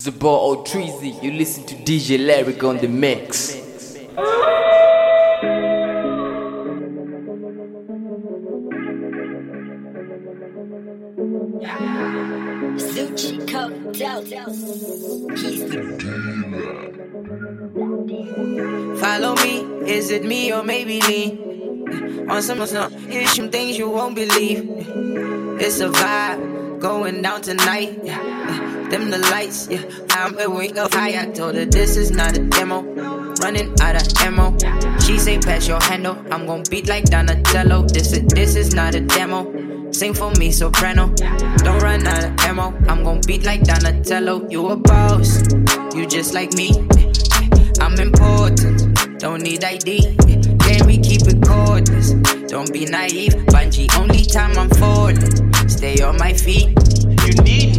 Zabor Treasy, you listen to DJ Lyric on the mix. Follow me, is it me or maybe me? On some some, here's some things you won't believe. It's a vibe going down tonight. Them the lights, yeah. I'm a wing up high. I told her this is not a demo. Running out of ammo. She say pass your handle. I'm gon' beat like Donatello. This is this is not a demo. Sing for me, soprano. Don't run out of ammo. I'm gon' beat like Donatello. You a boss, you just like me. I'm important, don't need ID. Can we keep it cordless? Don't be naive. Bungee, only time I'm falling. Stay on my feet. You need.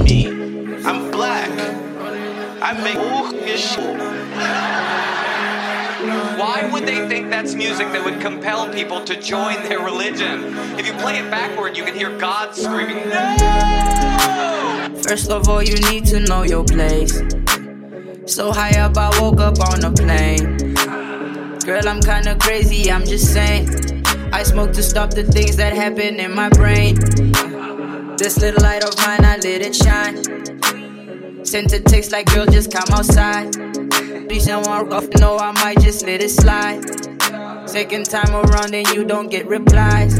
I'm black. I make. Why would they think that's music that would compel people to join their religion? If you play it backward, you can hear God screaming, No! First of all, you need to know your place. So high up, I woke up on a plane. Girl, I'm kinda crazy, I'm just saying. I smoke to stop the things that happen in my brain. This little light of mine, I let it shine. Sent a text like, girl, just come outside. Please don't want rough, no, I might just let it slide. Second time around, and you don't get replies.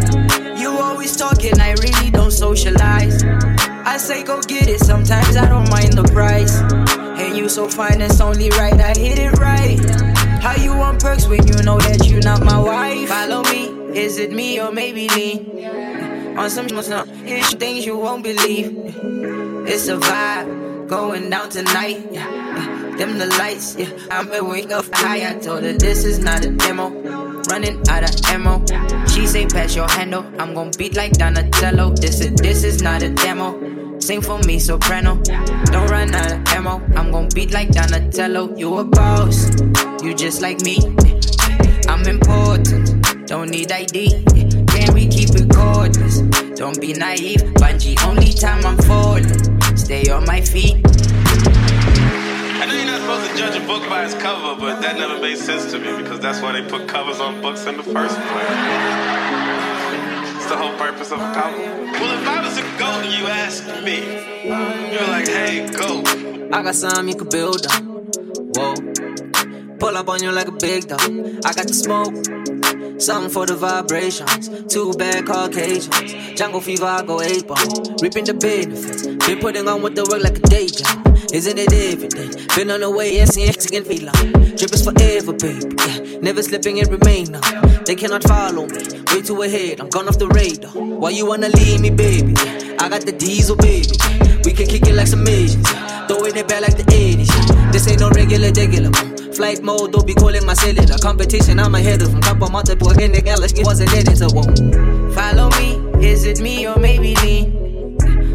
You always talking, I really don't socialize. I say go get it, sometimes I don't mind the price. And you so fine, it's only right, I hit it right. How you want perks when you know that you're not my wife? Follow me, is it me or maybe me? On some, things you won't believe. It's a vibe going down tonight. Yeah. Them the lights, yeah. I'm a wing up high. I told her this is not a demo. Running out of ammo. She say pass your handle. I'm gon' beat like Donatello. This is this is not a demo. Sing for me, soprano. Don't run out of ammo. I'm gon' beat like Donatello. You a boss, you just like me. I'm important, don't need ID. Can we keep it cordless? Don't be naive. Bungee, only time I'm falling. Stay on my feet. I know you're not supposed to judge a book by its cover, but that never made sense to me because that's why they put covers on books in the first place. It's the whole purpose of a cover. Well, if I was a goat and you asked me, you're like, hey, goat. I got something you could build on. Whoa. Pull up on you like a big dog. I got the smoke. Something for the vibrations. Two bad Caucasians. Jungle fever, I go ape on. Reaping the benefits. Been putting on with the work like a day job. Isn't it evident? Been on the way, yes, and can feel on. Drip is forever, baby. Yeah. Never slipping and remain now. They cannot follow me. Way too ahead, I'm gone off the radar. Why you wanna leave me, baby? I got the diesel, baby. We can kick it like some Asians. Throwing it back like the 80s. This ain't no regular, regular. Flight mode, don't be calling my cellular. Competition, I'm of them. Couple multiple in the galaxy, wasn't it? It's a one. Follow me, is it me or maybe me?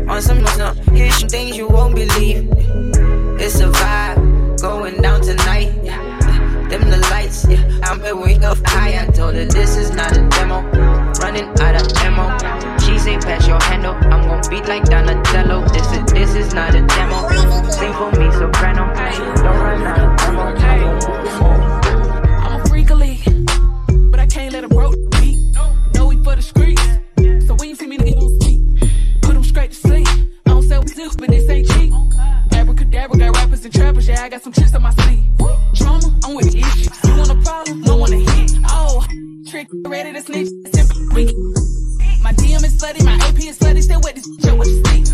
On some, some, here's some things you won't believe. It's a vibe going down tonight. Them the lights, yeah. I'm a wing up high. I told her this is not a demo. Running out of ammo. She say pass your handle. I'm gon' beat like Donatello. This is this is not a demo. Sing for me, soprano. Don't run out Abracadabra, got rappers and trappers. Yeah, I got some tricks on my sleeve. Drama, I'm with the issues. You want a problem? No one to hit. Oh, trick, ready to snitch. Simple. My DM is slutty, my AP is slutty. Still wet this shit, what you think?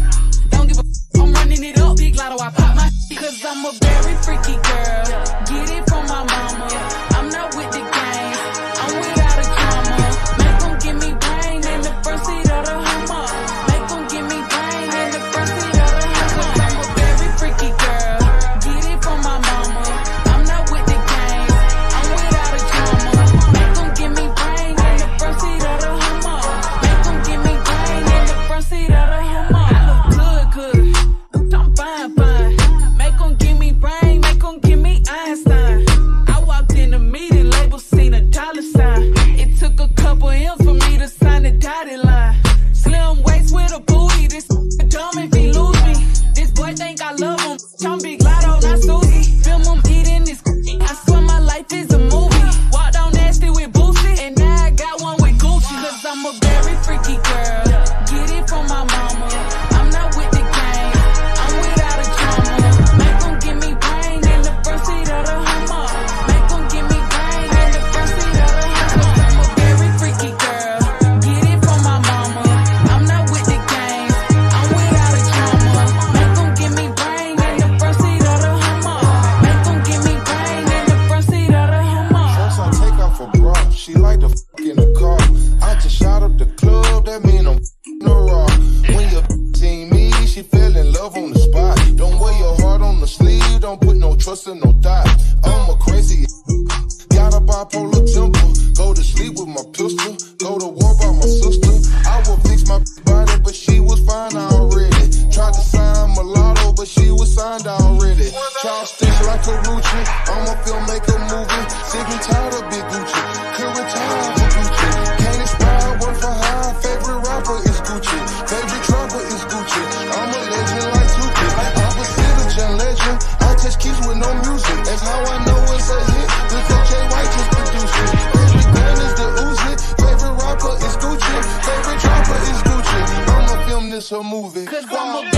Don't give a f- I'm running it up. Big lotto, I pop my. Cause I'm a very freaky girl. But was signed already. Chopsticks like a Rucci. I'm a filmmaker movie. Sick and tired of Big Gucci. Could retire for Gucci. Can't expire, work for high. Favorite rapper is Gucci. Favorite trapper is Gucci. I'm a legend like Tupac. Opposite of John Legend. I touch keys with no music. That's how I know it's a hit. Because Jay White just produced it. Favorite gun is the Uzi. Favorite rapper is Gucci. Favorite trapper is Gucci. I'ma film this a movie. Cause I'm a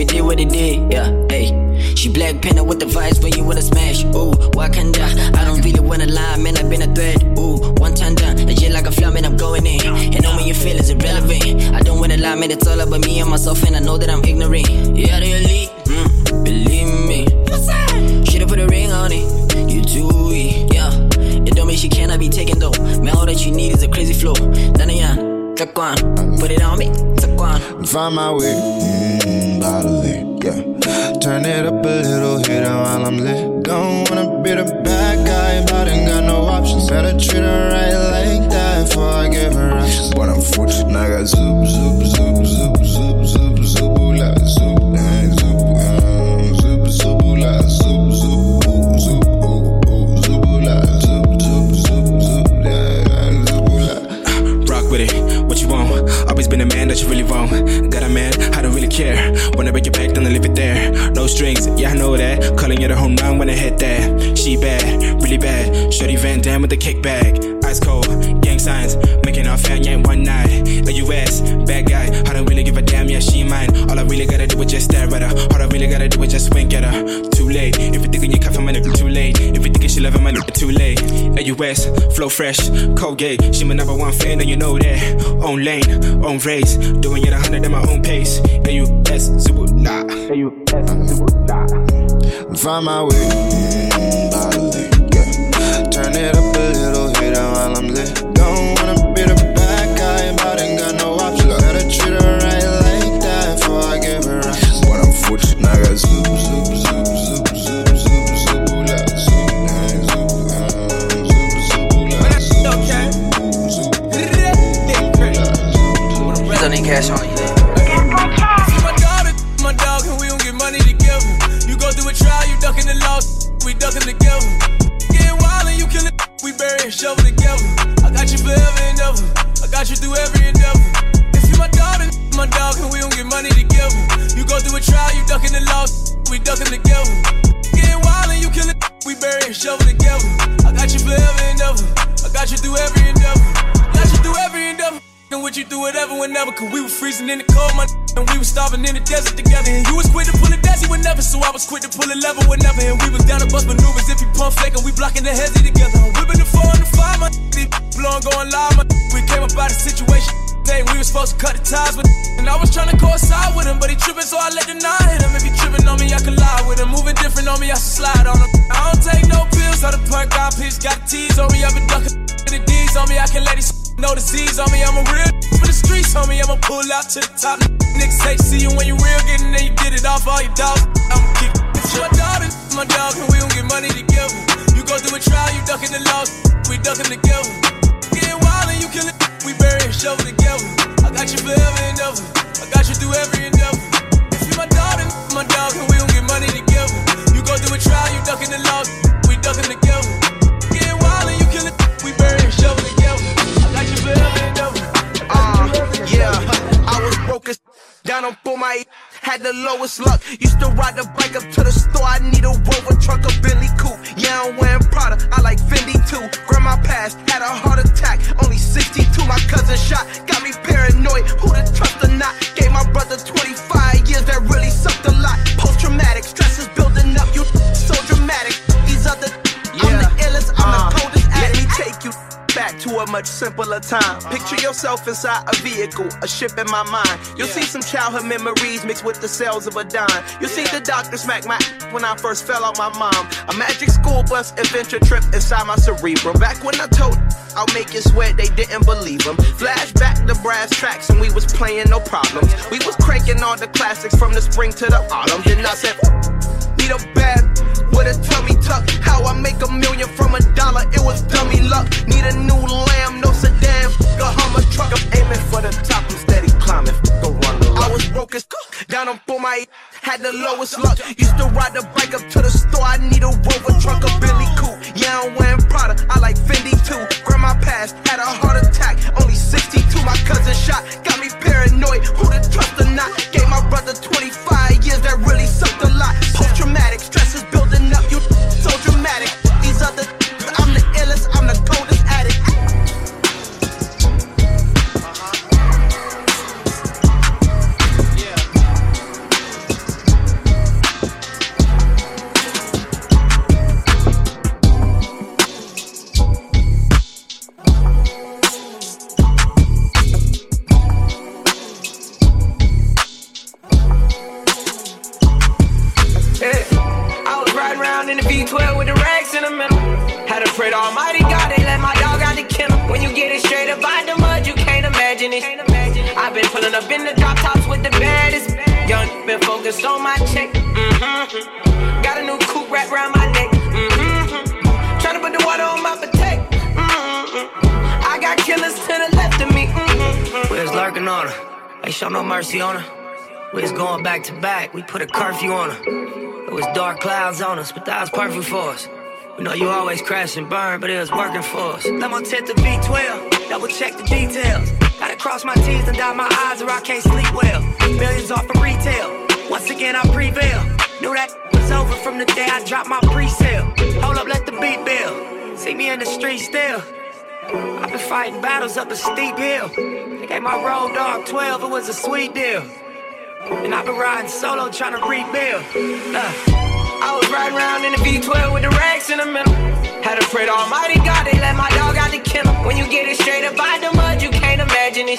it thief. It did what it did. Yeah, hey. She black panda with the vibes, but you wanna smash. Ooh, Wakanda. I don't really wanna lie, man. I've been a threat. Ooh, one time done. Legit like a flower, man. I'm going in. And know when you feel is irrelevant. I don't wanna lie, man. It's all about me and myself, and I know that I'm ignorant. Yeah, the elite. Mm, believe me. Should've put a ring on it. You too weak, yeah. It don't mean she cannot be taken though. Man, all that you need is a crazy flow. None of ya, Taquan. Put it on me, Taquan. Find my way, mm, bodily, yeah. Turn it up a little, hit it while I'm lit. Don't wanna be the bad guy, but ain't got no options. Better treat her right like that before I give her options. But I'm fortunate, I got zoop, zoop, zoop, zoop, zoop, zoop, zoop, la, zoop, eh, zoop, uh, zoop, zoop, la, zoop, zoop, zoop, ooh, ooh, zoop, la, zoop, zoop. Rock with it, what you want? Always been a man that you really wrong. Got a man, I don't really care. Strings, yeah, I know that. Calling it a home run when I hit that. She bad, really bad. Shorty Van Damme with the kickback. Ice cold, gang signs. Making our fan yank one night. A US, bad guy. I don't really give a damn, yeah, she mine. All I really gotta do is just stare at her. All I really gotta do is just wink at her. Too late. If you thinking you cuffing my nigga, too late. If you thinking she loving my nigga, too late. A US, flow fresh, Colgate. She my number one fan, and you know that. Own lane, own race. Doing it a hundred at my own pace. A US, super la. A US, super la. Find my way, mm. Turn it up through whatever, whenever, cause we were freezing in the cold, my And we was starving in the desert together. And you was quick to pull a daisy whenever. So I was quick to pull a lever whenever. And we was down to bust maneuvers. If you pump fake and we blocking the headsy together. Whipping the four and the five, my blowing going live. My we came up out of situation. Thing we was supposed to cut the ties with. And I was trying to coincide with him, but he tripping, so I let the nine hit him. If he tripping on me, I can lie with him. Moving different on me, I should slide on him. I don't take no pills, how the perk got pitch, got tease on me. I've been ducking the D's on me, I can let these the Z's on me. I'm a real for the streets, homie. I'ma pull out to the top. Niggas say see you when you real, getting there, you get it off all your dogs. I'ma kick lowest luck. Used simpler time. Picture yourself inside a vehicle, a ship in my mind. You'll see some childhood memories mixed with the cells of a dime. You'll see the doctor smack my when I first fell out my mom. A magic school bus adventure trip inside my cerebrum. Back when I told I'll make you sweat, they didn't believe them. Flashback to brass tracks and we was playing no problems. We was cranking all the classics from the spring to the autumn. Then I said, need a bad with a tummy tuck. Make a million from a dollar, it was dummy luck. Need a new lamb, no sedan, a Hummer truck. I'm aiming for the top, I'm steady climbing. Go run the I was broke as down on for my had the lowest luck. Used to ride the bike up to the store. I need a Rover truck, a Billy coupe. Yeah, I'm wearing Prada. I like Fendi too. Grandma passed, had a heart attack. Only 62. My cousin shot, got me paranoid. Who to trust or Lurking on her. Ain't show no mercy on her. We was going back to back. We put a curfew on her. It was dark clouds on us, but that was perfect for us. We know you always crash and burn, but it was working for us. Let my tip the V12, double check the details. Gotta cross my T's and dot my I's or I can't sleep well. Millions off of retail. Once again, I prevail. Knew that was over from the day I dropped my pre-sale. Hold up, let the beat build. See me in the street still. I've been fighting battles up a steep hill. Gave my road dog 12, it was a sweet deal. And I've been riding solo trying to rebuild. Uh. I was riding around in the V12 with the racks in the middle. Had to pray to Almighty God, they let my dog out the kennel. When you get it straight up out the mud, you can't imagine it.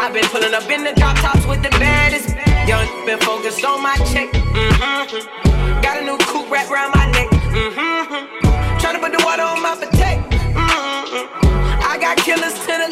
I've been pulling up in the drop tops with the baddest. Young, been focused on my check. Mm-hmm. Got a new coupe wrapped around my neck. Mm-hmm. Tryna put the water on my potato. Mm-hmm. I got killers to the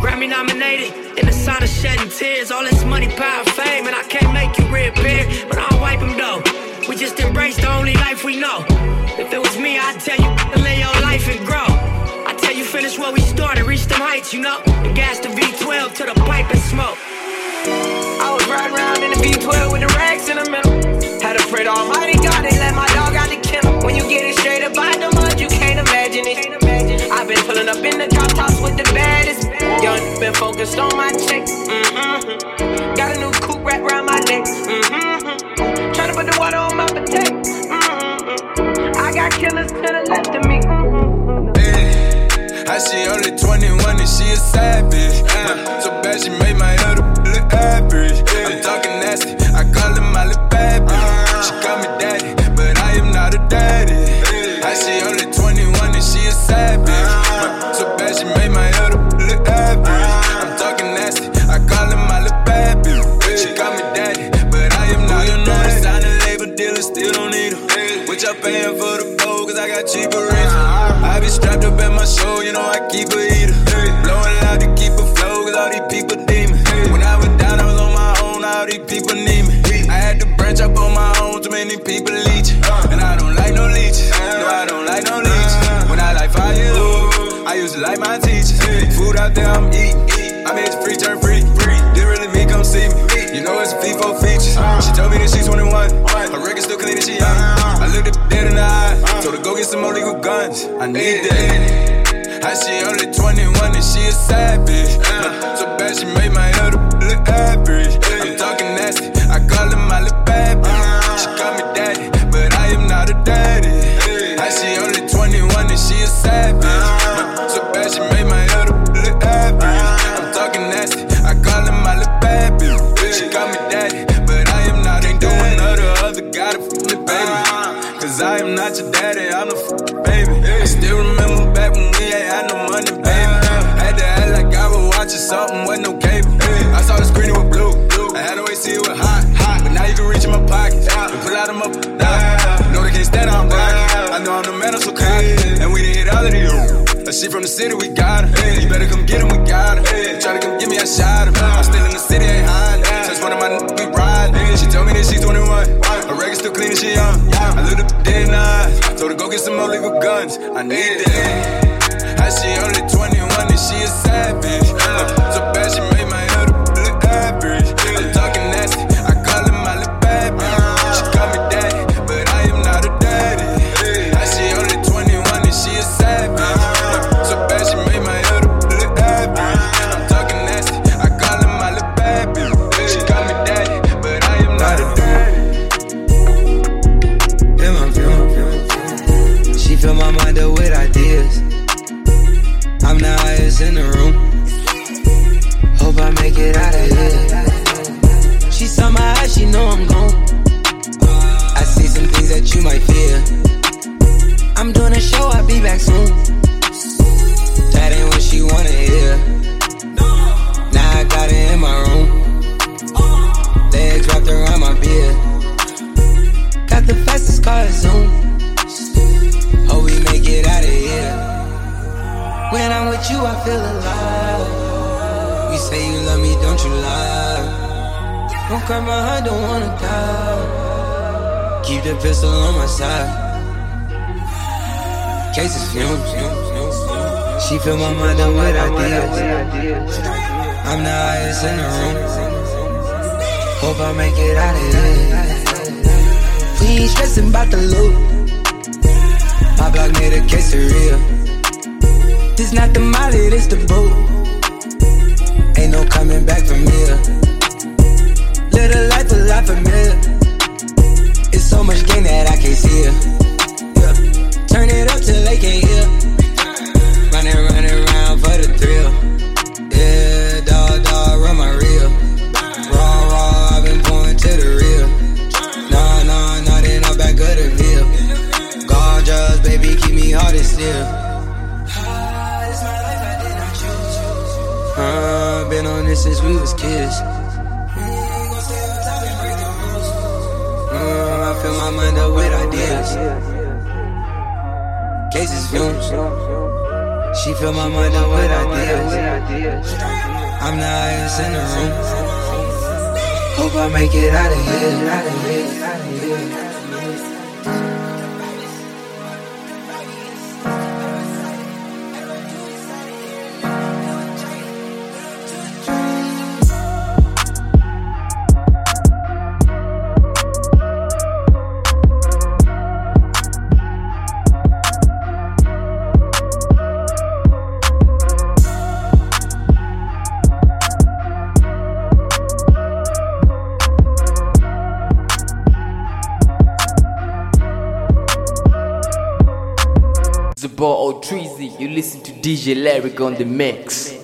Grammy nominated, in the sign of shedding tears. All this money, power, fame, and I can't make you reappear. But I'll wipe them though. We just embrace the only life we know. If it was me, I'd tell you to live your life and grow. I tell you finish where we started, reach them heights, you know. And gas the V12 to the pipe and smoke. I was riding around in the V12 with the rags in the middle. Had to pray to Almighty God, they let my dog out the kennel. When you get it straight up out the mud, you can't imagine it. Pulling up in the drop tops with the baddest. Young, bowl? I be strapped up at my soul, you know I keep a heater. Blowing loud to keep a flow, cause all these people demon. When I was down, I was on my own, all these people need me. I had to branch up on my own, too many people leech. And I don't like no leeches. No, I don't like no leeches. When I like fire, I used to like my teachers. Food out there, I'm eating. I made it free, turn free. Didn't really me, come see me. You know it's a FIFO features. She told me that she's 21. Get some more legal guns. I need that. How she only 21 and she a savage. Uh, so bad she made my other look average. I'm talking city, we got her. You better come get him, we got her. Try to come get me, I shot him. I'm still in the city, ain't hiding. Since one of my n- we ride. She told me that she's 21. Her record still clean and she young. I looked up dead in. Told her go get some more legal guns. I need that. Fill my mind up with ideas. I'm the highest in the room. Hope I make it out of here. She saw my eyes, she know I'm gone. I see some things that you might fear. I'm doing a show, I'll be back soon. That ain't what she wanna hear. Now I got it in my room. Legs wrapped around my beard. Got the fastest car, Zoom. Hope we make it out of here. When I'm with you, I feel alive. You say you love me, don't you lie? Don't cry my heart, don't wanna die. Keep the pistol on my side. Cases fumes. She fill my mind up with ideas. I'm the highest in the room. Hope I make it out of here. We ain't stressing about the loot. My block made a quesadilla. This not the molly, this the boat. Ain't no coming back from here. Little life a lot familiar. It's so much gain that I can't see it. Yeah. Turn it up till they can't hear. She fill my mind up with ideas. I'm the highest in the room. Hope I make it. Out of here. Out of here. You listen to DJ Larry on the mix.